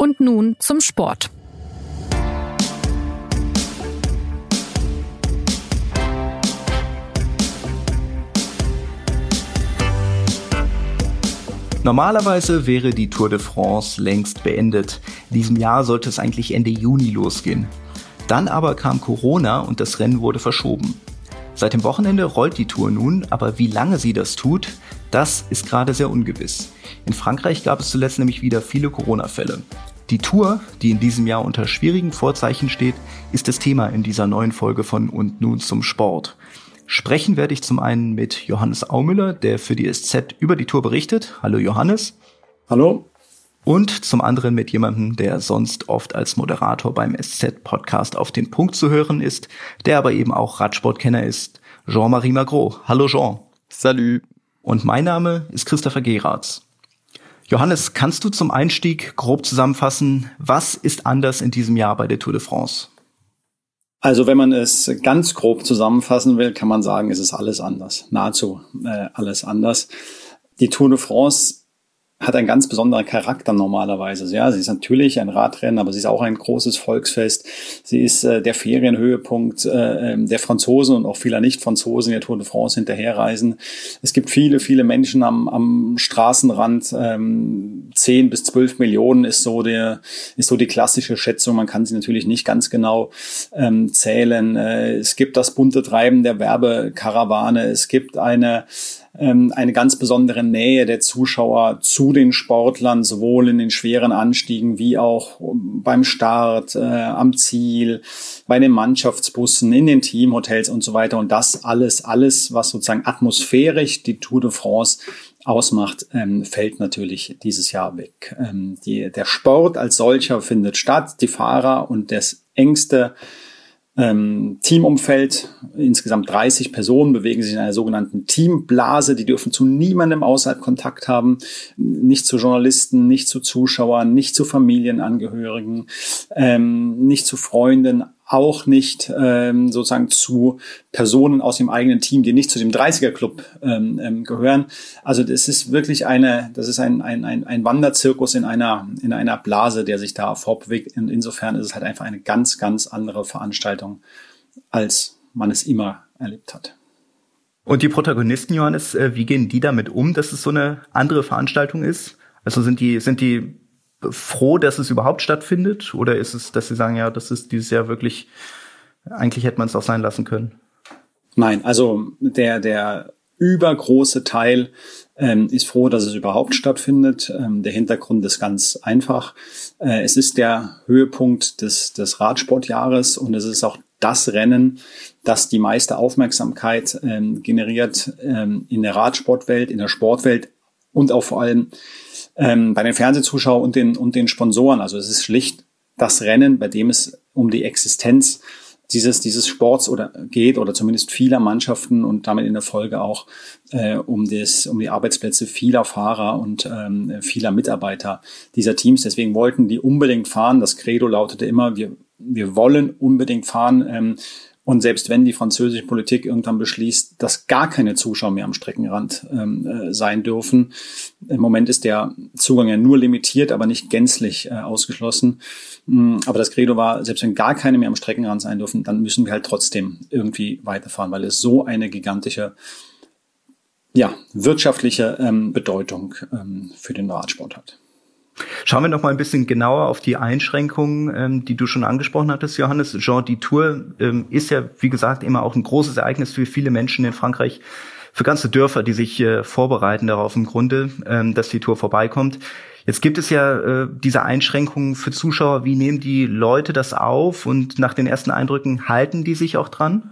Und nun zum Sport. Normalerweise wäre die Tour de France längst beendet. In diesem Jahr sollte es eigentlich Ende Juni losgehen. Dann aber kam Corona und das Rennen wurde verschoben. Seit dem Wochenende rollt die Tour nun, aber wie lange sie das tut, das ist gerade sehr ungewiss. In Frankreich gab es zuletzt nämlich wieder viele Corona-Fälle. Die Tour, die in diesem Jahr unter schwierigen Vorzeichen steht, ist das Thema in dieser neuen Folge von Und nun zum Sport. Sprechen werde ich zum einen mit Johannes Aumüller, der für die SZ über die Tour berichtet. Hallo Johannes. Hallo. Und zum anderen mit jemandem, der sonst oft als Moderator beim SZ-Podcast auf den Punkt zu hören ist, der aber eben auch Radsportkenner ist, Jean-Marie Magro. Hallo Jean. Salut. Und mein Name ist Christopher Geratz. Johannes, kannst du zum Einstieg grob zusammenfassen, was ist anders in diesem Jahr bei der Tour de France? Also wenn man es ganz grob zusammenfassen will, kann man sagen, es ist alles anders, nahezu äh, alles anders. Die Tour de France hat einen ganz besonderen Charakter normalerweise. Ja, sie ist natürlich ein Radrennen, aber sie ist auch ein großes Volksfest. Sie ist äh, der Ferienhöhepunkt äh, ähm, der Franzosen und auch vieler Nicht-Franzosen, die der Tour de France hinterherreisen. Es gibt viele, viele Menschen am, am Straßenrand. Ähm, 10 bis 12 Millionen ist so der, ist so die klassische Schätzung. Man kann sie natürlich nicht ganz genau ähm, zählen. Äh, es gibt das bunte Treiben der Werbekarawane. Es gibt eine ähm, eine ganz besondere Nähe der Zuschauer zu den Sportlern, sowohl in den schweren Anstiegen wie auch beim Start, äh, am Ziel, bei den Mannschaftsbussen, in den Teamhotels und so weiter. Und das alles, alles, was sozusagen atmosphärisch die Tour de France ausmacht, ähm, fällt natürlich dieses Jahr weg. Ähm, die, der Sport als solcher findet statt, die Fahrer und das engste ähm, Teamumfeld. Insgesamt 30 Personen bewegen sich in einer sogenannten Teamblase. Die dürfen zu niemandem außerhalb Kontakt haben. Nicht zu Journalisten, nicht zu Zuschauern, nicht zu Familienangehörigen, ähm, nicht zu Freunden, auch nicht ähm, sozusagen zu Personen aus dem eigenen Team, die nicht zu dem 30er Club ähm, ähm, gehören. Also das ist wirklich eine, das ist ein, ein, ein, ein Wanderzirkus in einer, in einer Blase, der sich da vorbewegt. In, insofern ist es halt einfach eine ganz, ganz andere Veranstaltung, als man es immer erlebt hat. Und die Protagonisten, Johannes, äh, wie gehen die damit um, dass es so eine andere Veranstaltung ist? Also sind die, sind die froh, dass es überhaupt stattfindet? Oder ist es, dass Sie sagen, ja, das ist dieses Jahr wirklich, eigentlich hätte man es auch sein lassen können? Nein, also der, der übergroße Teil ähm, ist froh, dass es überhaupt stattfindet. Ähm, der Hintergrund ist ganz einfach. Äh, es ist der Höhepunkt des, des Radsportjahres und es ist auch das Rennen, das die meiste Aufmerksamkeit ähm, generiert ähm, in der Radsportwelt, in der Sportwelt und auch vor allem ähm, bei den Fernsehzuschauern und den, und den Sponsoren. Also es ist schlicht das Rennen, bei dem es um die Existenz dieses, dieses Sports oder geht oder zumindest vieler Mannschaften und damit in der Folge auch äh, um, das, um die Arbeitsplätze vieler Fahrer und ähm, vieler Mitarbeiter dieser Teams. Deswegen wollten die unbedingt fahren. Das Credo lautete immer, wir, wir wollen unbedingt fahren. Ähm, und selbst wenn die französische Politik irgendwann beschließt, dass gar keine Zuschauer mehr am Streckenrand ähm, äh, sein dürfen, im Moment ist der Zugang ja nur limitiert, aber nicht gänzlich äh, ausgeschlossen. Mm, aber das Credo war, selbst wenn gar keine mehr am Streckenrand sein dürfen, dann müssen wir halt trotzdem irgendwie weiterfahren, weil es so eine gigantische ja, wirtschaftliche ähm, Bedeutung ähm, für den Radsport hat. Schauen wir noch mal ein bisschen genauer auf die Einschränkungen, ähm, die du schon angesprochen hattest, Johannes. Jean, die Tour ähm, ist ja, wie gesagt, immer auch ein großes Ereignis für viele Menschen in Frankreich, für ganze Dörfer, die sich äh, vorbereiten darauf im Grunde, ähm, dass die Tour vorbeikommt. Jetzt gibt es ja äh, diese Einschränkungen für Zuschauer. Wie nehmen die Leute das auf? Und nach den ersten Eindrücken halten die sich auch dran?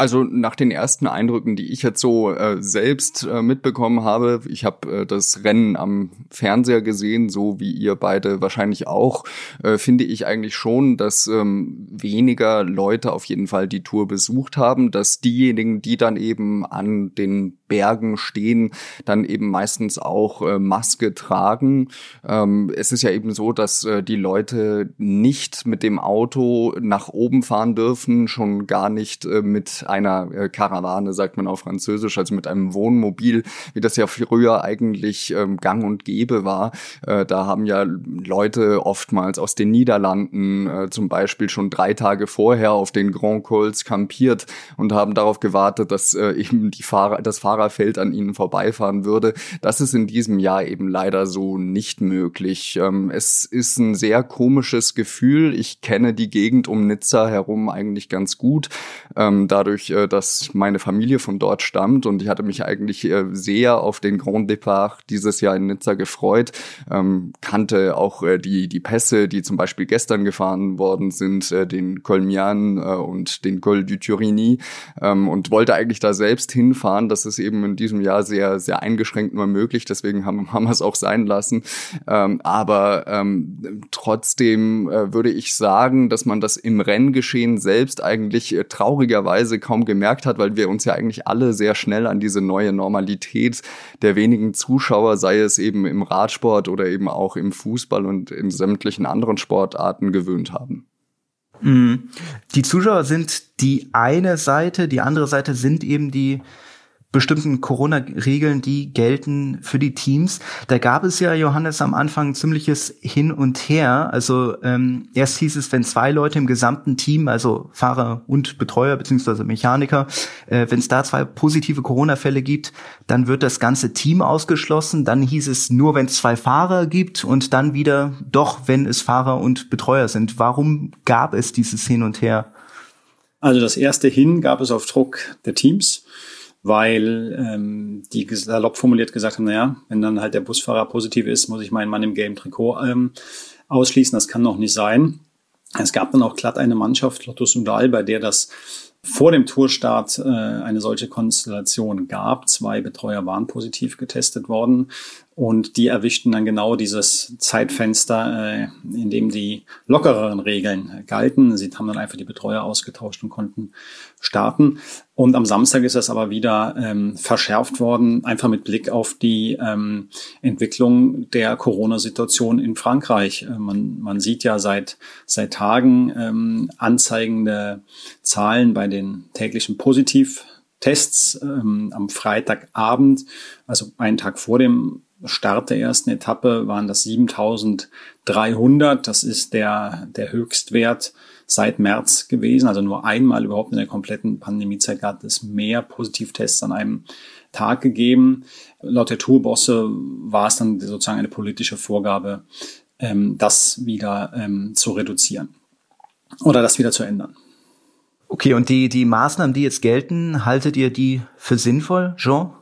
Also nach den ersten Eindrücken, die ich jetzt so äh, selbst äh, mitbekommen habe, ich habe äh, das Rennen am Fernseher gesehen, so wie ihr beide wahrscheinlich auch, äh, finde ich eigentlich schon, dass ähm, weniger Leute auf jeden Fall die Tour besucht haben, dass diejenigen, die dann eben an den Bergen stehen, dann eben meistens auch äh, Maske tragen. Ähm, es ist ja eben so, dass äh, die Leute nicht mit dem Auto nach oben fahren dürfen, schon gar nicht mit einer äh, Karawane, sagt man auf Französisch, also mit einem Wohnmobil, wie das ja früher eigentlich ähm, gang und gäbe war. Äh, da haben ja Leute oftmals aus den Niederlanden äh, zum Beispiel schon drei Tage vorher auf den Grand Cols kampiert und haben darauf gewartet, dass äh, eben die Fahrer, das Fahrerfeld an ihnen vorbeifahren würde. Das ist in diesem Jahr eben leider so nicht möglich. Ähm, es ist ein sehr komisches Gefühl. Ich kenne die Gegend um Nizza herum eigentlich ganz gut, ähm, dadurch, äh, dass meine Familie von dort stammt und ich hatte mich eigentlich äh, sehr auf den Grand Depart dieses Jahr in Nizza gefreut, ähm, kannte auch äh, die, die Pässe, die zum Beispiel gestern gefahren worden sind, den Colmian und den Col du Turini ähm, und wollte eigentlich da selbst hinfahren. Das ist eben in diesem Jahr sehr, sehr eingeschränkt nur möglich, deswegen haben, haben wir es auch sein lassen. Ähm, aber ähm, trotzdem äh, würde ich sagen, dass man das im Renngeschehen selbst eigentlich äh, traurigerweise kaum gemerkt hat, weil wir uns ja eigentlich alle sehr schnell an diese neue Normalität der wenigen Zuschauer, sei es eben im Radsport oder eben auch im Fußball und in sämtlichen anderen Sportarten gewöhnt haben. Mhm. Die Zuschauer sind die eine Seite, die andere Seite sind eben die bestimmten Corona-Regeln, die gelten für die Teams. Da gab es ja, Johannes, am Anfang ziemliches Hin und Her. Also ähm, erst hieß es, wenn zwei Leute im gesamten Team, also Fahrer und Betreuer beziehungsweise Mechaniker, äh, wenn es da zwei positive Corona-Fälle gibt, dann wird das ganze Team ausgeschlossen. Dann hieß es nur, wenn es zwei Fahrer gibt und dann wieder doch, wenn es Fahrer und Betreuer sind. Warum gab es dieses Hin und Her? Also das erste Hin gab es auf Druck der Teams weil ähm, die salopp formuliert gesagt haben, naja, wenn dann halt der Busfahrer positiv ist, muss ich meinen Mann im gelben Trikot ähm, ausschließen. Das kann doch nicht sein. Es gab dann auch glatt eine Mannschaft, Lotto Sudal, bei der das vor dem Tourstart äh, eine solche Konstellation gab. Zwei Betreuer waren positiv getestet worden und die erwischten dann genau dieses Zeitfenster, äh, in dem die lockereren Regeln galten. Sie haben dann einfach die Betreuer ausgetauscht und konnten starten. Und am Samstag ist das aber wieder ähm, verschärft worden, einfach mit Blick auf die ähm, Entwicklung der Corona-Situation in Frankreich. Äh, man, man sieht ja seit, seit Tagen ähm, anzeigende Zahlen bei den täglichen Positivtests ähm, am Freitagabend, also einen Tag vor dem Start der ersten Etappe waren das 7300. Das ist der, der Höchstwert seit März gewesen. Also nur einmal überhaupt in der kompletten Pandemiezeit gab es mehr Positivtests an einem Tag gegeben. Laut der Tourbosse war es dann sozusagen eine politische Vorgabe, ähm, das wieder ähm, zu reduzieren oder das wieder zu ändern. Okay, und die, die Maßnahmen, die jetzt gelten, haltet ihr die für sinnvoll, Jean?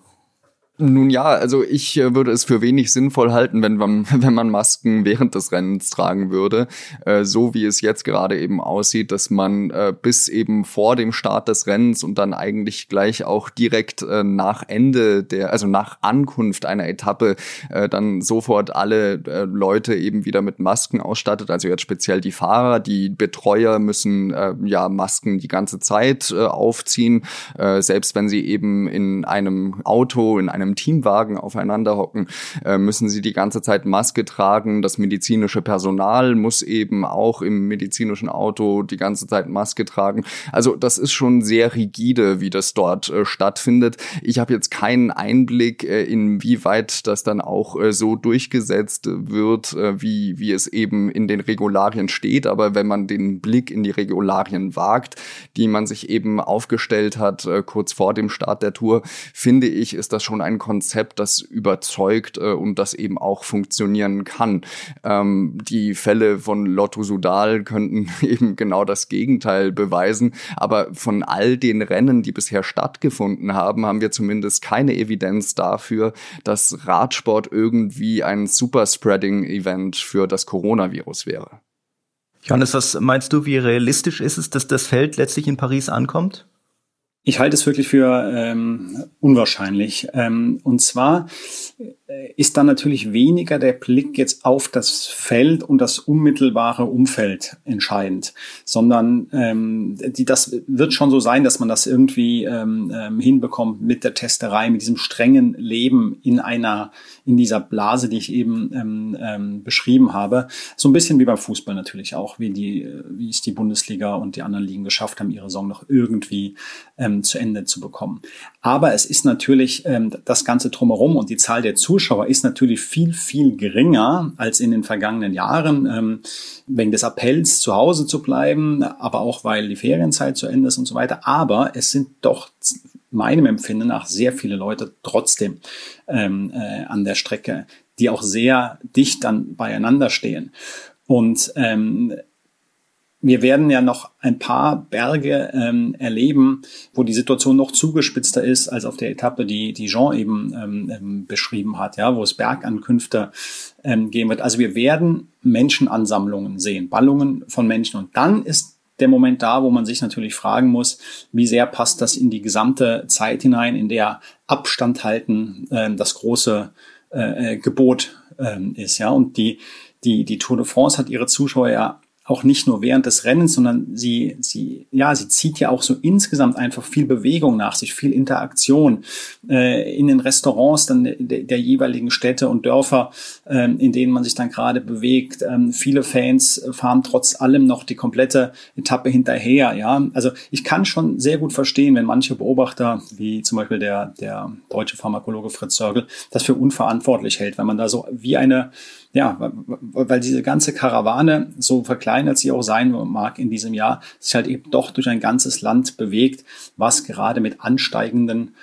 Nun ja, also ich äh, würde es für wenig sinnvoll halten, wenn man, wenn man Masken während des Rennens tragen würde. Äh, so wie es jetzt gerade eben aussieht, dass man äh, bis eben vor dem Start des Rennens und dann eigentlich gleich auch direkt nach Ende der, also nach Ankunft einer Etappe, dann sofort alle Leute eben wieder mit Masken ausstattet. Also jetzt speziell die Fahrer, die Betreuer müssen ja Masken die ganze Zeit aufziehen, selbst wenn sie eben in einem Auto, in einem einem Teamwagen aufeinander hocken, äh, müssen sie die ganze Zeit Maske tragen. Das medizinische Personal muss eben auch im medizinischen Auto die ganze Zeit Maske tragen. Also das ist schon sehr rigide, wie das dort äh, stattfindet. Ich habe jetzt keinen Einblick, äh, inwieweit das dann auch äh, so durchgesetzt wird, äh, wie, wie es eben in den Regularien steht. Aber wenn man den Blick in die Regularien wagt, die man sich eben aufgestellt hat, äh, kurz vor dem Start der Tour, finde ich, ist das schon ein Konzept, das überzeugt äh, und das eben auch funktionieren kann. Ähm, die Fälle von Lotto Sudal könnten eben genau das Gegenteil beweisen. Aber von all den Rennen, die bisher stattgefunden haben, haben wir zumindest keine Evidenz dafür, dass Radsport irgendwie ein Superspreading-Event für das Coronavirus wäre. Johannes, was meinst du, wie realistisch ist es, dass das Feld letztlich in Paris ankommt? Ich halte es wirklich für ähm, unwahrscheinlich. Ähm, und zwar ist dann natürlich weniger der Blick jetzt auf das Feld und das unmittelbare Umfeld entscheidend, sondern ähm, die, das wird schon so sein, dass man das irgendwie ähm, ähm, hinbekommt mit der Testerei, mit diesem strengen Leben in einer in dieser Blase, die ich eben ähm, ähm, beschrieben habe. So ein bisschen wie beim Fußball natürlich auch, wie die wie es die Bundesliga und die anderen Ligen geschafft haben, ihre Saison noch irgendwie ähm, zu Ende zu bekommen. Aber es ist natürlich ähm, das ganze drumherum und die Zahl der Zuschauer Zuschauer ist natürlich viel, viel geringer als in den vergangenen Jahren, ähm, wegen des Appells zu Hause zu bleiben, aber auch weil die Ferienzeit zu Ende ist und so weiter. Aber es sind doch meinem Empfinden nach sehr viele Leute trotzdem ähm, äh, an der Strecke, die auch sehr dicht dann beieinander stehen. Und ähm, wir werden ja noch ein paar Berge ähm, erleben, wo die Situation noch zugespitzter ist als auf der Etappe, die, die Jean eben ähm, ähm, beschrieben hat, ja, wo es Bergankünfte ähm, geben wird. Also wir werden Menschenansammlungen sehen, Ballungen von Menschen. Und dann ist der Moment da, wo man sich natürlich fragen muss, wie sehr passt das in die gesamte Zeit hinein, in der Abstand halten äh, das große äh, äh, Gebot äh, ist, ja. Und die, die, die Tour de France hat ihre Zuschauer ja auch nicht nur während des Rennens, sondern sie, sie, ja, sie zieht ja auch so insgesamt einfach viel Bewegung nach sich, viel Interaktion äh, in den Restaurants dann der, der jeweiligen Städte und Dörfer, äh, in denen man sich dann gerade bewegt. Ähm, viele Fans fahren trotz allem noch die komplette Etappe hinterher. Ja, also ich kann schon sehr gut verstehen, wenn manche Beobachter, wie zum Beispiel der der deutsche Pharmakologe Fritz Sörgel, das für unverantwortlich hält, wenn man da so wie eine ja, weil diese ganze Karawane, so verkleinert sie auch sein mag in diesem Jahr, sich halt eben doch durch ein ganzes Land bewegt, was gerade mit ansteigenden,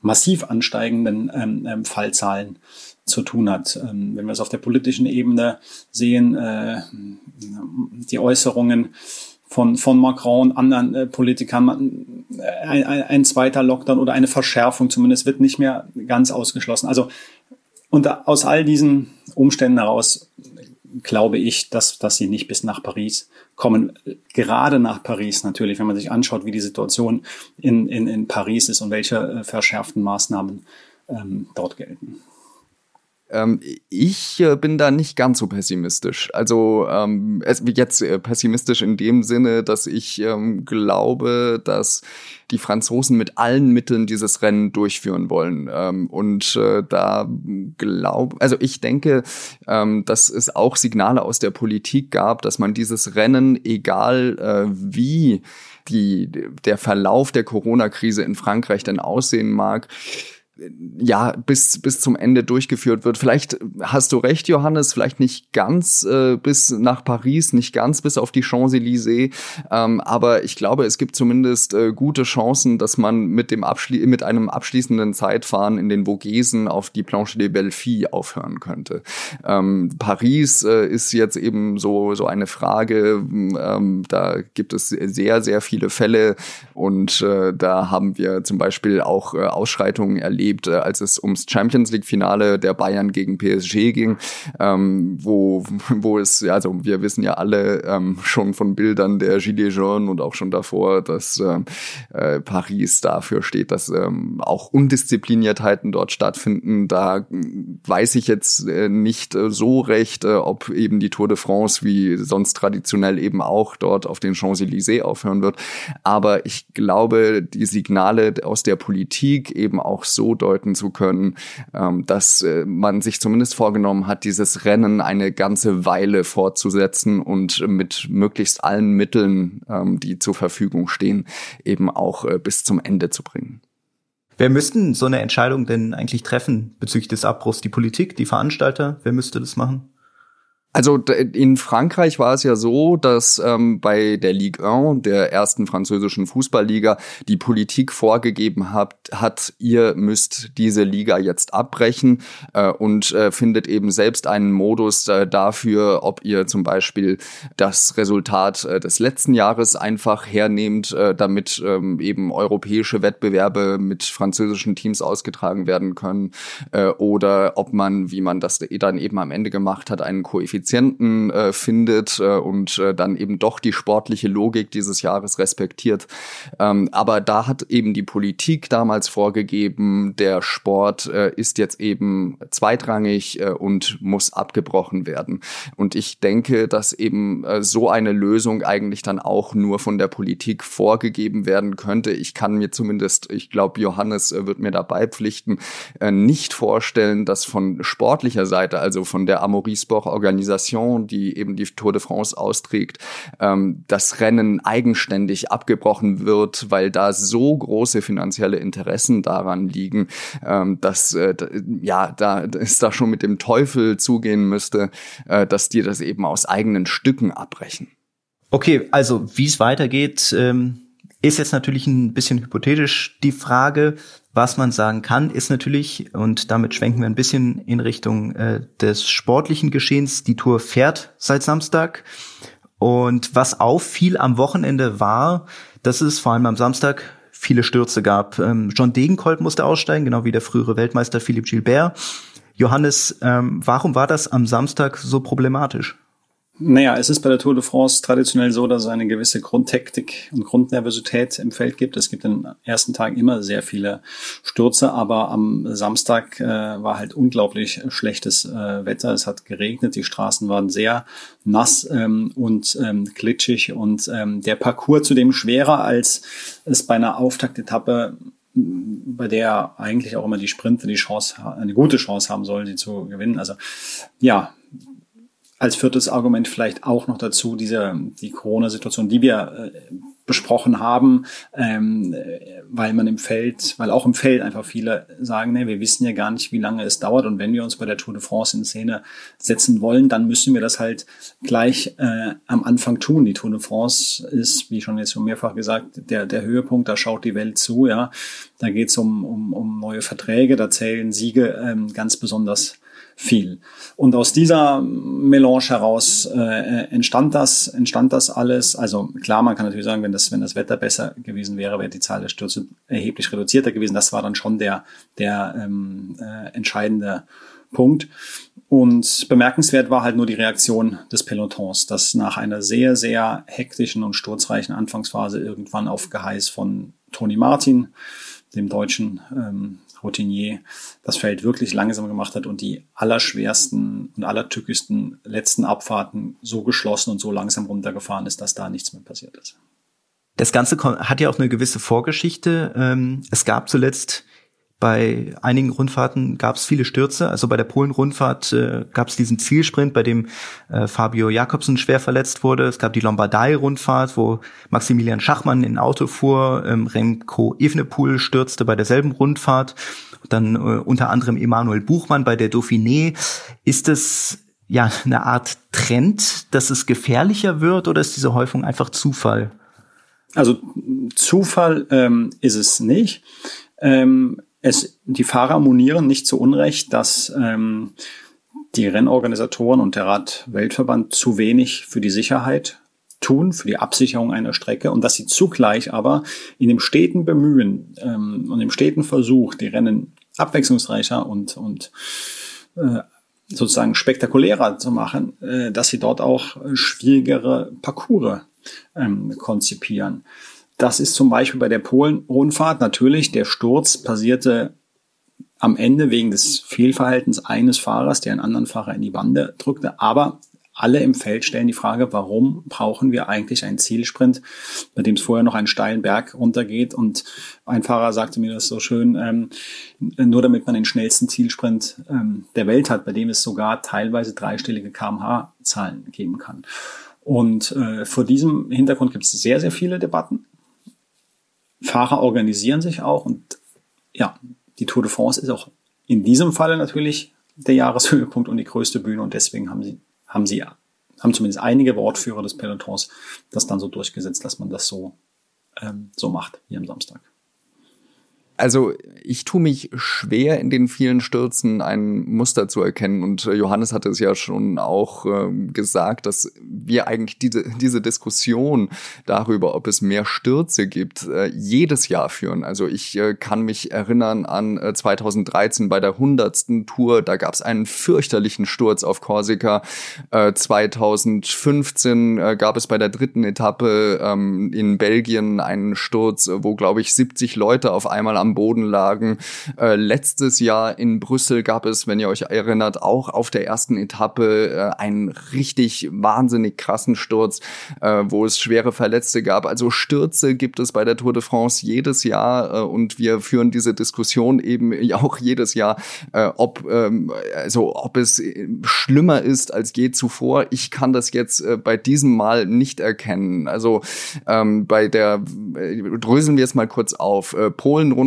massiv ansteigenden ähm, ähm, Fallzahlen zu tun hat. Ähm, wenn wir es auf der politischen Ebene sehen, äh, die Äußerungen von, von Macron und anderen äh, Politikern, ein, ein, ein zweiter Lockdown oder eine Verschärfung zumindest wird nicht mehr ganz ausgeschlossen. Also und aus all diesen Umständen heraus glaube ich, dass, dass sie nicht bis nach Paris kommen. Gerade nach Paris natürlich, wenn man sich anschaut, wie die Situation in, in, in Paris ist und welche äh, verschärften Maßnahmen ähm, dort gelten. Ähm, ich äh, bin da nicht ganz so pessimistisch. Also ähm, jetzt äh, pessimistisch in dem Sinne, dass ich ähm, glaube, dass die Franzosen mit allen Mitteln dieses Rennen durchführen wollen. Ähm, und äh, da glaube, also ich denke, ähm, dass es auch Signale aus der Politik gab, dass man dieses Rennen, egal äh, wie die, der Verlauf der Corona-Krise in Frankreich denn aussehen mag, ja, bis, bis zum Ende durchgeführt wird. Vielleicht hast du recht, Johannes, vielleicht nicht ganz äh, bis nach Paris, nicht ganz bis auf die Champs-Élysées, ähm, aber ich glaube, es gibt zumindest äh, gute Chancen, dass man mit, dem Abschli mit einem abschließenden Zeitfahren in den Vogesen auf die Planche des Belleville aufhören könnte. Ähm, Paris äh, ist jetzt eben so, so eine Frage, ähm, da gibt es sehr, sehr viele Fälle und äh, da haben wir zum Beispiel auch äh, Ausschreitungen erlebt, erlebt, äh, als es ums Champions League-Finale der Bayern gegen PSG ging, ähm, wo, wo es, also wir wissen ja alle ähm, schon von Bildern der Gilets jaunes und auch schon davor, dass ähm, äh, Paris dafür steht, dass ähm, auch Undiszipliniertheiten dort stattfinden. Da weiß ich jetzt äh, nicht äh, so recht, äh, ob eben die Tour de France wie sonst traditionell eben auch dort auf den Champs-Élysées aufhören wird. Aber ich glaube, die Signale aus der Politik eben auch so deuten zu können, ähm, dass äh, man sich zumindest vorgenommen hat, dieses Rennen eine ganze Weile fortzusetzen und mit möglichst allen Mitteln, ähm, die zur Verfügung stehen, eben auch äh, bis zum Ende zu bringen. Wer müssten so eine Entscheidung denn eigentlich treffen bezüglich des Abbruchs? Die Politik, die Veranstalter? Wer müsste das machen? Also in Frankreich war es ja so, dass ähm, bei der Ligue 1, der ersten französischen Fußballliga, die Politik vorgegeben hat, hat ihr müsst diese Liga jetzt abbrechen äh, und äh, findet eben selbst einen Modus äh, dafür, ob ihr zum Beispiel das Resultat äh, des letzten Jahres einfach hernehmt, äh, damit ähm, eben europäische Wettbewerbe mit französischen Teams ausgetragen werden können, äh, oder ob man, wie man das dann eben am Ende gemacht hat, einen Koeffizient Koeffizienten äh, findet äh, und äh, dann eben doch die sportliche Logik dieses Jahres respektiert. Ähm, aber da hat eben die Politik damals vorgegeben, der Sport äh, ist jetzt eben zweitrangig äh, und muss abgebrochen werden. Und ich denke, dass eben äh, so eine Lösung eigentlich dann auch nur von der Politik vorgegeben werden könnte. Ich kann mir zumindest, ich glaube, Johannes äh, wird mir dabei pflichten, äh, nicht vorstellen, dass von sportlicher Seite, also von der Sport Organisation, die eben die Tour de France austrägt, ähm, das Rennen eigenständig abgebrochen wird, weil da so große finanzielle Interessen daran liegen, ähm, dass äh, ja, da es da schon mit dem Teufel zugehen müsste, äh, dass die das eben aus eigenen Stücken abbrechen. Okay, also wie es weitergeht, ähm, ist jetzt natürlich ein bisschen hypothetisch die Frage. Was man sagen kann, ist natürlich, und damit schwenken wir ein bisschen in Richtung äh, des sportlichen Geschehens, die Tour fährt seit Samstag. Und was auffiel am Wochenende war, dass es vor allem am Samstag viele Stürze gab. Ähm, John Degenkolb musste aussteigen, genau wie der frühere Weltmeister Philippe Gilbert. Johannes, ähm, warum war das am Samstag so problematisch? Naja, es ist bei der Tour de France traditionell so, dass es eine gewisse Grundtektik und Grundnervosität im Feld gibt. Es gibt den ersten Tagen immer sehr viele Stürze, aber am Samstag äh, war halt unglaublich schlechtes äh, Wetter. Es hat geregnet, die Straßen waren sehr nass ähm, und ähm, glitschig und ähm, der Parcours zudem schwerer, als es bei einer Auftaktetappe bei der eigentlich auch immer die Sprinter die Chance, eine gute Chance haben sollen, sie zu gewinnen. Also ja, als viertes Argument vielleicht auch noch dazu diese die Corona-Situation, die wir äh, besprochen haben, ähm, weil man im Feld, weil auch im Feld einfach viele sagen, nee, wir wissen ja gar nicht, wie lange es dauert. Und wenn wir uns bei der Tour de France in Szene setzen wollen, dann müssen wir das halt gleich äh, am Anfang tun. Die Tour de France ist, wie schon jetzt schon mehrfach gesagt, der der Höhepunkt, da schaut die Welt zu, ja, da geht's um, um um neue Verträge, da zählen Siege ähm, ganz besonders viel. Und aus dieser Melange heraus äh, entstand das, entstand das alles. Also klar, man kann natürlich sagen, wenn das, wenn das Wetter besser gewesen wäre, wäre die Zahl der Stürze erheblich reduzierter gewesen. Das war dann schon der, der ähm, äh, entscheidende Punkt. Und bemerkenswert war halt nur die Reaktion des Pelotons, das nach einer sehr, sehr hektischen und sturzreichen Anfangsphase irgendwann auf Geheiß von Toni Martin, dem deutschen ähm, Routinier das Feld wirklich langsam gemacht hat und die allerschwersten und allertückischsten letzten Abfahrten so geschlossen und so langsam runtergefahren ist, dass da nichts mehr passiert ist. Das Ganze hat ja auch eine gewisse Vorgeschichte. Ähm, es gab zuletzt bei einigen Rundfahrten gab es viele Stürze. Also bei der Polen-Rundfahrt äh, gab es diesen Zielsprint, bei dem äh, Fabio Jakobsen schwer verletzt wurde. Es gab die Lombardei-Rundfahrt, wo Maximilian Schachmann in Auto fuhr. Ähm, Remco Evenepoel stürzte bei derselben Rundfahrt. Dann äh, unter anderem Emanuel Buchmann bei der Dauphiné. Ist es ja eine Art Trend, dass es gefährlicher wird oder ist diese Häufung einfach Zufall? Also Zufall ähm, ist es nicht. Ähm, es, die Fahrer monieren nicht zu Unrecht, dass ähm, die Rennorganisatoren und der Rad-Weltverband zu wenig für die Sicherheit tun, für die Absicherung einer Strecke und dass sie zugleich aber in dem steten Bemühen ähm, und im steten Versuch, die Rennen abwechslungsreicher und, und äh, sozusagen spektakulärer zu machen, äh, dass sie dort auch schwierigere Parcours ähm, konzipieren. Das ist zum Beispiel bei der Polen-Rundfahrt natürlich. Der Sturz passierte am Ende wegen des Fehlverhaltens eines Fahrers, der einen anderen Fahrer in die Bande drückte. Aber alle im Feld stellen die Frage, warum brauchen wir eigentlich einen Zielsprint, bei dem es vorher noch einen steilen Berg runtergeht. Und ein Fahrer sagte mir das so schön, ähm, nur damit man den schnellsten Zielsprint ähm, der Welt hat, bei dem es sogar teilweise dreistellige kmh-Zahlen geben kann. Und äh, vor diesem Hintergrund gibt es sehr, sehr viele Debatten. Fahrer organisieren sich auch und ja, die Tour de France ist auch in diesem Falle natürlich der Jahreshöhepunkt und die größte Bühne und deswegen haben sie, haben sie, haben zumindest einige Wortführer des Pelotons das dann so durchgesetzt, dass man das so, ähm, so macht wie am Samstag. Also ich tue mich schwer in den vielen Stürzen ein Muster zu erkennen und äh, Johannes hatte es ja schon auch äh, gesagt, dass wir eigentlich diese, diese Diskussion darüber, ob es mehr Stürze gibt, äh, jedes Jahr führen. Also ich äh, kann mich erinnern an 2013 äh, bei der 100. Tour, da gab es einen fürchterlichen Sturz auf Korsika. 2015 äh, gab es bei der dritten Etappe ähm, in Belgien einen Sturz, wo glaube ich 70 Leute auf einmal am Boden lagen. Äh, letztes Jahr in Brüssel gab es, wenn ihr euch erinnert, auch auf der ersten Etappe äh, einen richtig wahnsinnig krassen Sturz, äh, wo es schwere Verletzte gab. Also Stürze gibt es bei der Tour de France jedes Jahr äh, und wir führen diese Diskussion eben auch jedes Jahr, äh, ob ähm, also ob es schlimmer ist als je zuvor. Ich kann das jetzt äh, bei diesem Mal nicht erkennen. Also ähm, bei der äh, dröseln wir es mal kurz auf. Äh,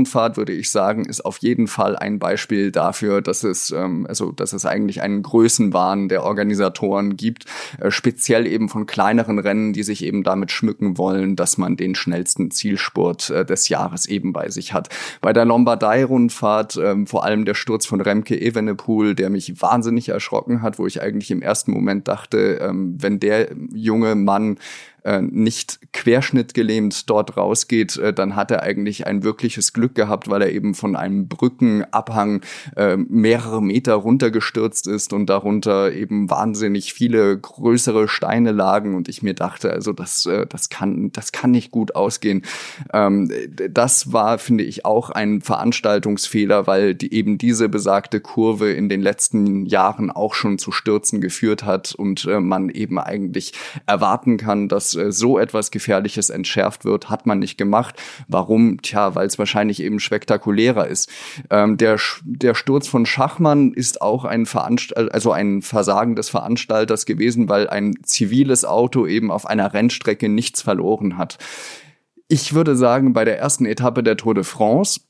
Polen-Rundfahrt würde ich sagen, ist auf jeden Fall ein Beispiel dafür, dass es, ähm, also, dass es eigentlich einen Größenwahn der Organisatoren gibt, äh, speziell eben von kleineren Rennen, die sich eben damit schmücken wollen, dass man den schnellsten Zielspurt äh, des Jahres eben bei sich hat. Bei der Lombardei-Rundfahrt, ähm, vor allem der Sturz von Remke Evenepoel, der mich wahnsinnig erschrocken hat, wo ich eigentlich im ersten Moment dachte, ähm, wenn der junge Mann äh, nicht querschnittgelähmt dort rausgeht, äh, dann hat er eigentlich ein wirkliches Glück gehabt, weil er eben von einem Brückenabhang äh, mehrere Meter runtergestürzt ist und darunter eben wahnsinnig viele größere Steine lagen und ich mir dachte, also das, äh, das kann, das kann nicht gut ausgehen. Ähm, das war, finde ich, auch ein Veranstaltungsfehler, weil die, eben diese besagte Kurve in den letzten Jahren auch schon zu Stürzen geführt hat und äh, man eben eigentlich erwarten kann, dass so etwas Gefährliches entschärft wird, hat man nicht gemacht. Warum? Tja, weil es wahrscheinlich eben spektakulärer ist. Ähm, der, der Sturz von Schachmann ist auch ein Veranstalt also ein Versagen des Veranstalters gewesen, weil ein ziviles Auto eben auf einer Rennstrecke nichts verloren hat. Ich würde sagen, bei der ersten Etappe der Tour de France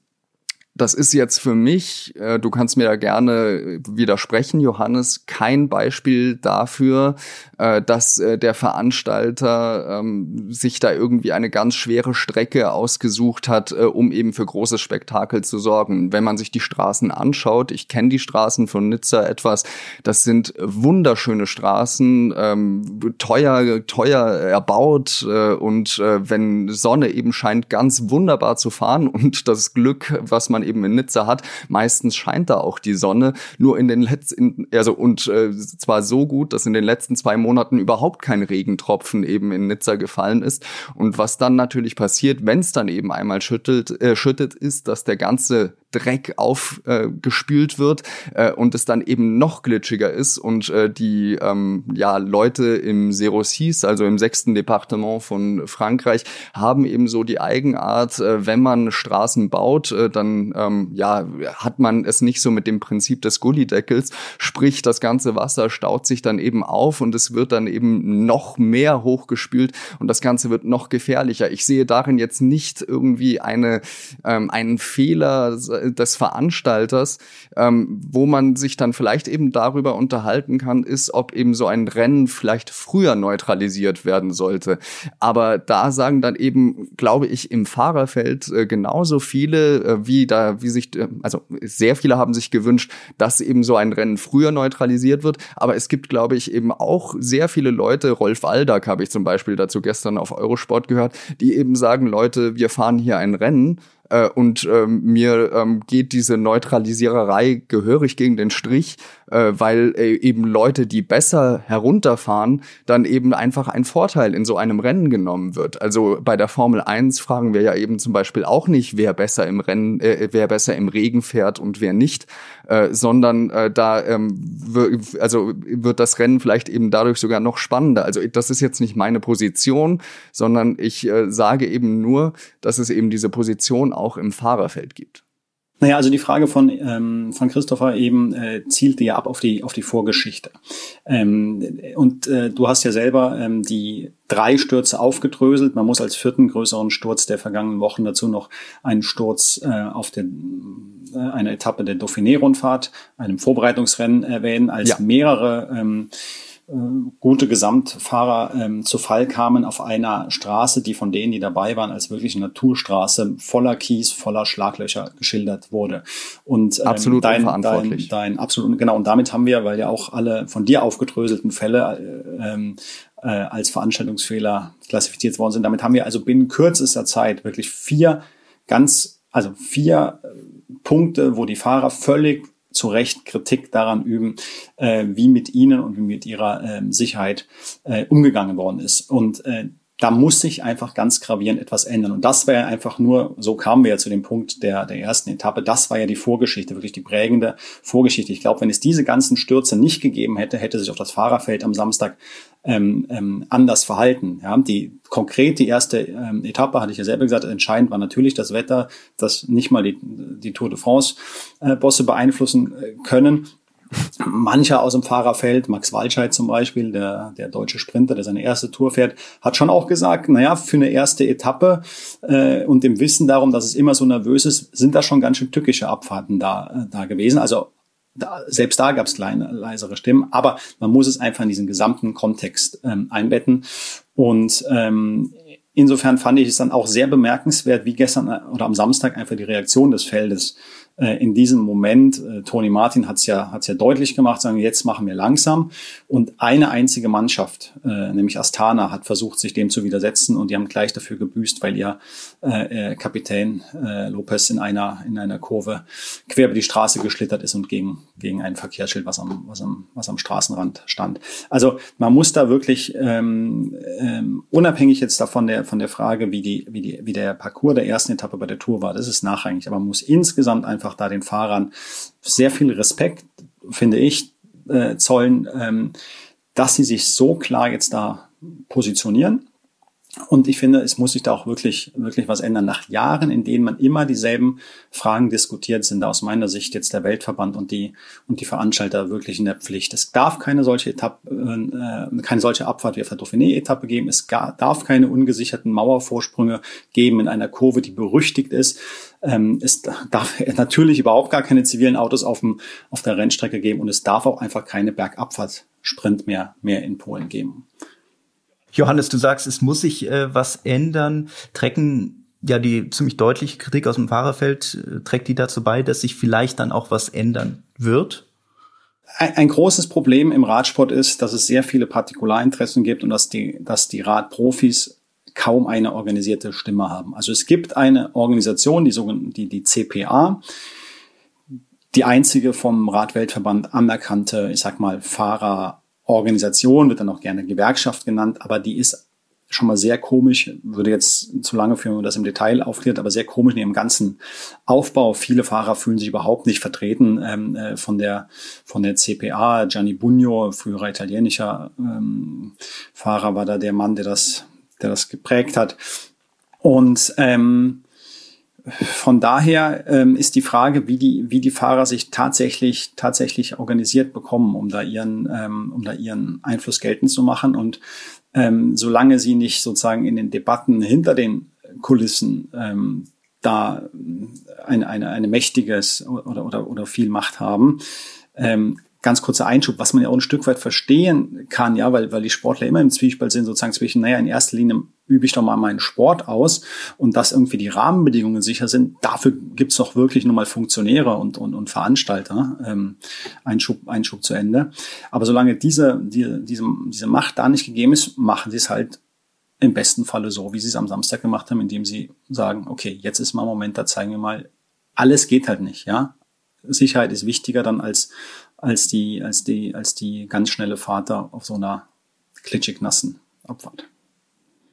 das ist jetzt für mich, äh, du kannst mir da gerne widersprechen, Johannes, kein Beispiel dafür, äh, dass äh, der Veranstalter ähm, sich da irgendwie eine ganz schwere Strecke ausgesucht hat, äh, um eben für großes Spektakel zu sorgen. Wenn man sich die Straßen anschaut, ich kenne die Straßen von Nizza etwas, das sind wunderschöne Straßen, ähm, teuer, teuer erbaut äh, und äh, wenn Sonne eben scheint, ganz wunderbar zu fahren und das Glück, was man eben in Nizza hat. Meistens scheint da auch die Sonne, nur in den letzten, also und äh, zwar so gut, dass in den letzten zwei Monaten überhaupt kein Regentropfen eben in Nizza gefallen ist. Und was dann natürlich passiert, wenn es dann eben einmal schüttelt, äh, schüttet, ist, dass der ganze Dreck aufgespült wird äh, und es dann eben noch glitschiger ist und äh, die ähm, ja, Leute im Zero Seas, also im sechsten Departement von Frankreich, haben eben so die Eigenart, äh, wenn man Straßen baut, äh, dann ähm, ja, hat man es nicht so mit dem Prinzip des Gullideckels, sprich das ganze Wasser staut sich dann eben auf und es wird dann eben noch mehr hochgespült und das Ganze wird noch gefährlicher. Ich sehe darin jetzt nicht irgendwie eine, ähm, einen Fehler des Veranstalters, ähm, wo man sich dann vielleicht eben darüber unterhalten kann, ist, ob eben so ein Rennen vielleicht früher neutralisiert werden sollte. Aber da sagen dann eben, glaube ich, im Fahrerfeld äh, genauso viele, äh, wie da, wie sich, äh, also sehr viele haben sich gewünscht, dass eben so ein Rennen früher neutralisiert wird. Aber es gibt, glaube ich, eben auch sehr viele Leute, Rolf Aldag habe ich zum Beispiel dazu gestern auf Eurosport gehört, die eben sagen, Leute, wir fahren hier ein Rennen äh, und ähm, mir ähm, geht diese Neutralisiererei gehörig gegen den Strich, äh, weil äh, eben Leute, die besser herunterfahren, dann eben einfach ein Vorteil in so einem Rennen genommen wird. Also bei der Formel 1 fragen wir ja eben zum Beispiel auch nicht, wer besser im Rennen, äh, wer besser im Regen fährt und wer nicht, äh, sondern äh, da ähm, also wird das Rennen vielleicht eben dadurch sogar noch spannender. Also das ist jetzt nicht meine Position, sondern ich äh, sage eben nur, dass es eben diese Position auch im Fahrerfeld gibt. Naja, also die Frage von, ähm, von Christopher eben äh, zielte ja ab auf die, auf die Vorgeschichte. Ähm, und äh, du hast ja selber ähm, die drei Stürze aufgedröselt. Man muss als vierten größeren Sturz der vergangenen Wochen dazu noch einen Sturz äh, auf den, äh, eine Etappe der Dauphiné-Rundfahrt, einem Vorbereitungsrennen erwähnen, als ja. mehrere ähm, gute Gesamtfahrer ähm, zu Fall kamen auf einer Straße, die von denen, die dabei waren, als wirklich Naturstraße voller Kies, voller Schlaglöcher geschildert wurde. Und ähm, absolut dein, unverantwortlich. Dein, dein absolut genau. Und damit haben wir, weil ja auch alle von dir aufgedröselten Fälle äh, ähm, äh, als Veranstaltungsfehler klassifiziert worden sind, damit haben wir also binnen kürzester Zeit wirklich vier ganz, also vier äh, Punkte, wo die Fahrer völlig zu Recht Kritik daran üben, äh, wie mit ihnen und wie mit ihrer äh, Sicherheit äh, umgegangen worden ist. Und äh, da muss sich einfach ganz gravierend etwas ändern. Und das wäre einfach nur, so kamen wir ja zu dem Punkt der, der ersten Etappe, das war ja die Vorgeschichte, wirklich die prägende Vorgeschichte. Ich glaube, wenn es diese ganzen Stürze nicht gegeben hätte, hätte sich auch das Fahrerfeld am Samstag ähm, ähm, anders verhalten. Ja, die konkret die erste ähm, Etappe, hatte ich ja selber gesagt, entscheidend war natürlich das Wetter, das nicht mal die, die Tour de France äh, beeinflussen äh, können. Mancher aus dem Fahrerfeld, Max Walscheid zum Beispiel, der, der deutsche Sprinter, der seine erste Tour fährt, hat schon auch gesagt, naja, für eine erste Etappe äh, und dem Wissen darum, dass es immer so nervös ist, sind da schon ganz schön tückische Abfahrten da, äh, da gewesen. Also da, selbst da gab es kleine, leisere Stimmen, aber man muss es einfach in diesen gesamten Kontext ähm, einbetten. Und ähm, insofern fand ich es dann auch sehr bemerkenswert, wie gestern äh, oder am Samstag einfach die Reaktion des Feldes äh, in diesem Moment, äh, Tony Martin hat es ja, hat's ja deutlich gemacht, sagen, jetzt machen wir langsam. Und eine einzige Mannschaft, äh, nämlich Astana, hat versucht, sich dem zu widersetzen und die haben gleich dafür gebüßt, weil ihr Kapitän Lopez in einer, in einer Kurve quer über die Straße geschlittert ist und gegen, gegen ein Verkehrsschild, was am, was, am, was am Straßenrand stand. Also man muss da wirklich ähm, ähm, unabhängig jetzt davon der, von der Frage, wie, die, wie, die, wie der Parcours der ersten Etappe bei der Tour war, das ist nachrangig, aber man muss insgesamt einfach einfach da den Fahrern sehr viel Respekt, finde ich, äh, zollen, ähm, dass sie sich so klar jetzt da positionieren und ich finde, es muss sich da auch wirklich, wirklich was ändern. Nach Jahren, in denen man immer dieselben Fragen diskutiert, sind da aus meiner Sicht jetzt der Weltverband und die, und die Veranstalter wirklich in der Pflicht. Es darf keine solche Etappe, äh, keine solche Abfahrt wie auf der Dauphiné-Etappe geben. Es darf keine ungesicherten Mauervorsprünge geben in einer Kurve, die berüchtigt ist. Ähm, es darf natürlich überhaupt gar keine zivilen Autos auf, dem, auf der Rennstrecke geben und es darf auch einfach keine Bergabfahrt-Sprint mehr, mehr in Polen geben. Johannes, du sagst, es muss sich äh, was ändern. Trecken ja die ziemlich deutliche Kritik aus dem Fahrerfeld, äh, trägt die dazu bei, dass sich vielleicht dann auch was ändern wird? Ein, ein großes Problem im Radsport ist, dass es sehr viele Partikularinteressen gibt und dass die, dass die Radprofis kaum eine organisierte Stimme haben. Also es gibt eine Organisation, die sogenannte die, die CPA, die einzige vom Radweltverband anerkannte, ich sag mal, Fahrer Organisation, wird dann auch gerne Gewerkschaft genannt, aber die ist schon mal sehr komisch, würde jetzt zu lange führen, wenn man das im Detail aufklärt, aber sehr komisch in ihrem ganzen Aufbau. Viele Fahrer fühlen sich überhaupt nicht vertreten ähm, äh, von der von der CPA. Gianni Bugno, früherer italienischer ähm, Fahrer, war da der Mann, der das der das geprägt hat. Und ähm, von daher ähm, ist die Frage, wie die, wie die Fahrer sich tatsächlich, tatsächlich organisiert bekommen, um da ihren, ähm, um da ihren Einfluss geltend zu machen. Und ähm, solange sie nicht sozusagen in den Debatten hinter den Kulissen ähm, da eine, eine, eine mächtiges oder, oder, oder viel Macht haben, ähm, ganz kurzer Einschub, was man ja auch ein Stück weit verstehen kann, ja, weil, weil die Sportler immer im Zwiespalt sind, sozusagen zwischen, naja, in erster Linie übe ich doch mal meinen Sport aus und dass irgendwie die Rahmenbedingungen sicher sind, dafür gibt's doch wirklich nur mal Funktionäre und, und, und Veranstalter. Ähm, Einschub, Einschub zu Ende. Aber solange diese, die, diese, diese Macht da nicht gegeben ist, machen sie es halt im besten Falle so, wie sie es am Samstag gemacht haben, indem sie sagen, okay, jetzt ist mal ein Moment, da zeigen wir mal, alles geht halt nicht, ja. Sicherheit ist wichtiger dann als, als die, als die, als die ganz schnelle Fahrt auf so einer klitschig nassen Abfahrt.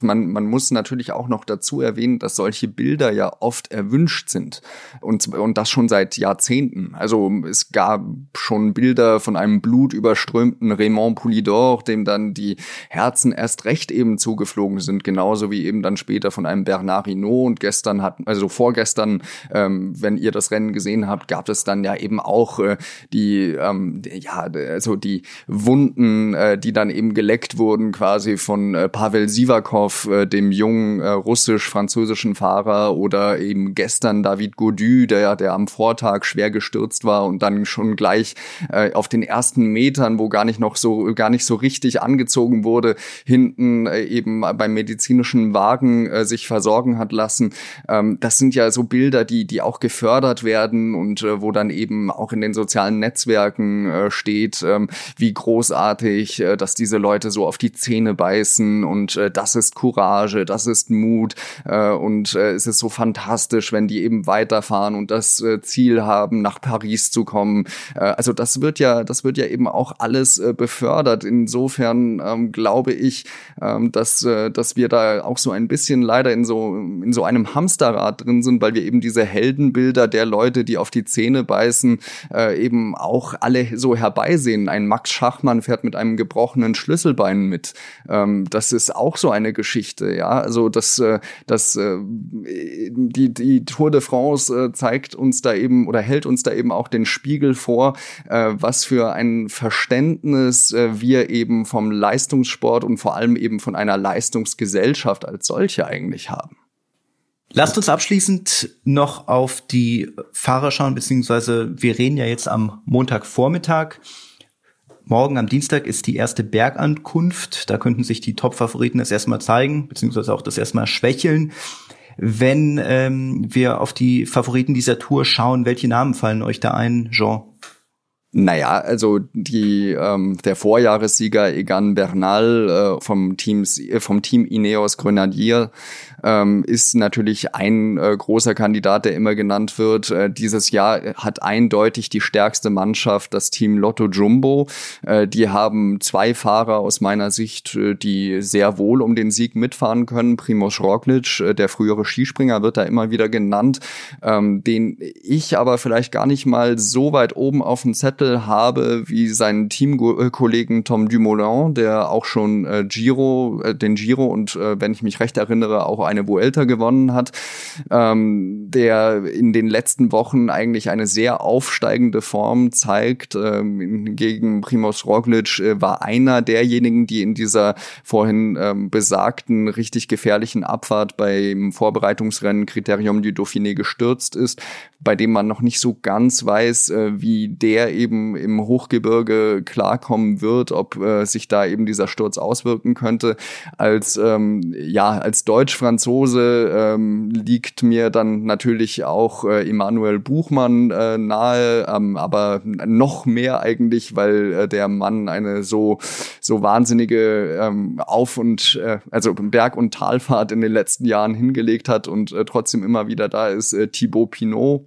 Man, man muss natürlich auch noch dazu erwähnen, dass solche Bilder ja oft erwünscht sind und, und das schon seit Jahrzehnten. Also es gab schon Bilder von einem blutüberströmten Raymond Poulidor, dem dann die Herzen erst recht eben zugeflogen sind, genauso wie eben dann später von einem Bernard Hinault und gestern hat, also vorgestern, ähm, wenn ihr das Rennen gesehen habt, gab es dann ja eben auch äh, die, ähm, ja, also die Wunden, äh, die dann eben geleckt wurden quasi von äh, Pavel Sivakov auf äh, dem jungen äh, russisch-französischen Fahrer oder eben gestern David Gaudu, der, der am Vortag schwer gestürzt war und dann schon gleich äh, auf den ersten Metern, wo gar nicht noch so, gar nicht so richtig angezogen wurde, hinten äh, eben beim medizinischen Wagen äh, sich versorgen hat lassen. Ähm, das sind ja so Bilder, die, die auch gefördert werden und äh, wo dann eben auch in den sozialen Netzwerken äh, steht, ähm, wie großartig, äh, dass diese Leute so auf die Zähne beißen und äh, das ist Courage, das ist Mut äh, und äh, es ist so fantastisch, wenn die eben weiterfahren und das äh, Ziel haben, nach Paris zu kommen. Äh, also das wird ja, das wird ja eben auch alles äh, befördert. Insofern ähm, glaube ich, ähm, dass, äh, dass wir da auch so ein bisschen leider in so, in so einem Hamsterrad drin sind, weil wir eben diese Heldenbilder der Leute, die auf die Zähne beißen, äh, eben auch alle so herbeisehen. Ein Max Schachmann fährt mit einem gebrochenen Schlüsselbein mit. Ähm, das ist auch so eine Geschichte, ja. Also das, äh, das, äh, die, die Tour de France äh, zeigt uns da eben oder hält uns da eben auch den Spiegel vor, was für ein Verständnis wir eben vom Leistungssport und vor allem eben von einer Leistungsgesellschaft als solche eigentlich haben. Lasst uns abschließend noch auf die Fahrer schauen, beziehungsweise wir reden ja jetzt am Montagvormittag. Morgen am Dienstag ist die erste Bergankunft. Da könnten sich die Top-Favoriten das erstmal zeigen, beziehungsweise auch das erstmal schwächeln. Wenn ähm, wir auf die Favoriten dieser Tour schauen, welche Namen fallen euch da ein, Jean? Naja, also die ähm, der Vorjahressieger Egan Bernal äh, vom Teams äh, vom Team Ineos Grenadier ähm, ist natürlich ein äh, großer Kandidat, der immer genannt wird. Äh, dieses Jahr hat eindeutig die stärkste Mannschaft das Team Lotto Jumbo. Äh, die haben zwei Fahrer aus meiner Sicht, äh, die sehr wohl um den Sieg mitfahren können. Primoz Roglic, äh, der frühere Skispringer, wird da immer wieder genannt, ähm, den ich aber vielleicht gar nicht mal so weit oben auf dem Zettel habe wie seinen Teamkollegen Tom Dumoulin, der auch schon äh, Giro, äh, den Giro und äh, wenn ich mich recht erinnere, auch eine Vuelta gewonnen hat, ähm, der in den letzten Wochen eigentlich eine sehr aufsteigende Form zeigt. Ähm, gegen Primoz Roglic äh, war einer derjenigen, die in dieser vorhin ähm, besagten richtig gefährlichen Abfahrt beim Vorbereitungsrennen Criterium du Dauphiné gestürzt ist, bei dem man noch nicht so ganz weiß, äh, wie der eben im Hochgebirge klarkommen wird, ob äh, sich da eben dieser Sturz auswirken könnte. Als ähm, ja als Deutsch-Franzose ähm, liegt mir dann natürlich auch äh, Emanuel Buchmann äh, nahe, ähm, aber noch mehr eigentlich, weil äh, der Mann eine so so wahnsinnige ähm, Auf- und äh, also Berg- und Talfahrt in den letzten Jahren hingelegt hat und äh, trotzdem immer wieder da ist. Äh, Thibaut Pinot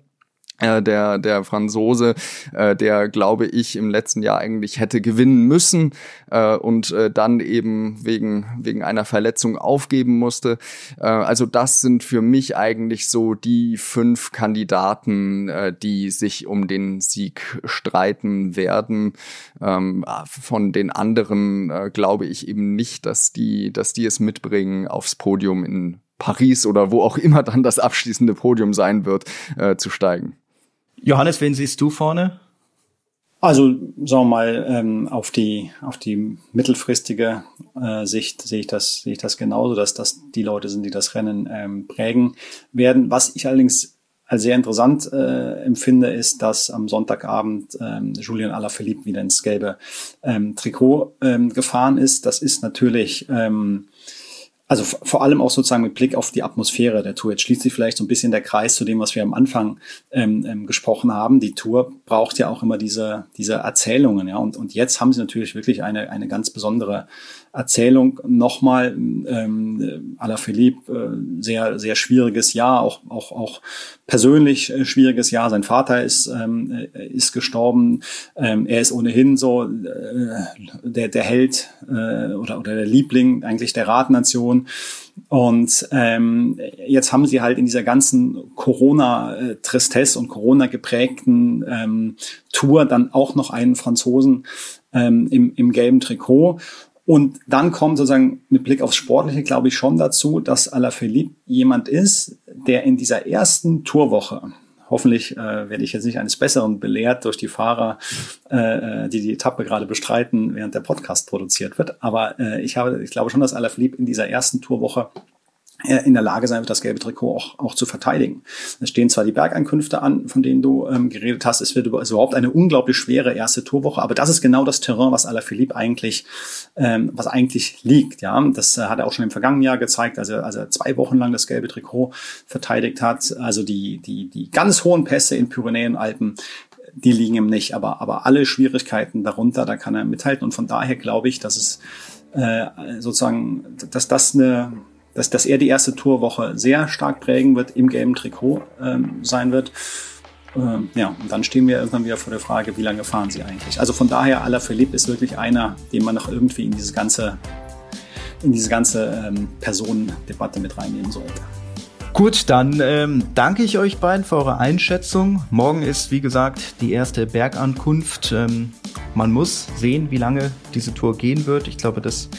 der der Franzose, äh, der glaube ich im letzten Jahr eigentlich hätte gewinnen müssen äh, und äh, dann eben wegen wegen einer Verletzung aufgeben musste. Äh, also das sind für mich eigentlich so die fünf Kandidaten, äh, die sich um den Sieg streiten werden. Ähm, von den anderen äh, glaube ich eben nicht, dass die dass die es mitbringen aufs Podium in Paris oder wo auch immer dann das abschließende Podium sein wird, äh, zu steigen. Johannes, wen siehst du vorne? Also sagen wir mal ähm, auf die auf die mittelfristige äh, Sicht sehe ich das sehe ich das genauso, dass das die Leute sind, die das Rennen ähm, prägen werden. Was ich allerdings als sehr interessant äh, empfinde, ist, dass am Sonntagabend ähm, Julian Alaphilippe wieder ins gelbe ähm, Trikot ähm, gefahren ist. Das ist natürlich ähm, also vor allem auch sozusagen mit Blick auf die Atmosphäre der Tour. Jetzt schließt sich vielleicht so ein bisschen der Kreis zu dem, was wir am Anfang ähm, ähm, gesprochen haben. Die Tour braucht ja auch immer diese, diese Erzählungen, ja. Und, und jetzt haben sie natürlich wirklich eine, eine ganz besondere Erzählung nochmal, ähm, à la Philippe, äh, sehr, sehr schwieriges Jahr, auch, auch, auch persönlich äh, schwieriges Jahr. Sein Vater ist, ähm, äh, ist gestorben. Ähm, er ist ohnehin so äh, der, der Held äh, oder, oder der Liebling eigentlich der Radnation. Und ähm, jetzt haben sie halt in dieser ganzen Corona-Tristesse und Corona-geprägten ähm, Tour dann auch noch einen Franzosen ähm, im, im gelben Trikot. Und dann kommt sozusagen mit Blick aufs Sportliche, glaube ich, schon dazu, dass Alaphilippe jemand ist, der in dieser ersten Tourwoche hoffentlich äh, werde ich jetzt nicht eines Besseren belehrt durch die Fahrer, äh, äh die die Etappe gerade bestreiten, während der Podcast produziert wird. Aber äh, ich habe, ich glaube schon, dass Alaphilippe in dieser ersten Tourwoche in der Lage sein wird, das gelbe Trikot auch, auch zu verteidigen. Es stehen zwar die Bergeinkünfte an, von denen du ähm, geredet hast, es wird über, überhaupt eine unglaublich schwere erste Tourwoche, aber das ist genau das Terrain, was Alaphilippe eigentlich, ähm, was eigentlich liegt. Ja, das äh, hat er auch schon im vergangenen Jahr gezeigt, als er, als er zwei Wochen lang das gelbe Trikot verteidigt hat. Also die die die ganz hohen Pässe in Pyrenäen Alpen, die liegen ihm nicht, aber aber alle Schwierigkeiten darunter, da kann er mithalten und von daher glaube ich, dass es äh, sozusagen, dass das eine dass, dass er die erste Tourwoche sehr stark prägen wird, im gelben Trikot ähm, sein wird. Ähm, ja, und dann stehen wir irgendwann wieder vor der Frage, wie lange fahren sie eigentlich? Also von daher, Alaphilippe ist wirklich einer, den man noch irgendwie in dieses ganze, in diese ganze ähm, Personendebatte mit reinnehmen sollte. Gut, dann ähm, danke ich euch beiden für eure Einschätzung. Morgen ist, wie gesagt, die erste Bergankunft. Ähm, man muss sehen, wie lange diese Tour gehen wird. Ich glaube, das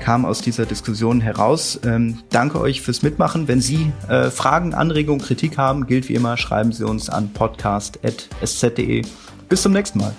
kam aus dieser Diskussion heraus. Ähm, danke euch fürs Mitmachen. Wenn Sie äh, Fragen, Anregungen, Kritik haben, gilt wie immer, schreiben Sie uns an podcast.sz.de. Bis zum nächsten Mal.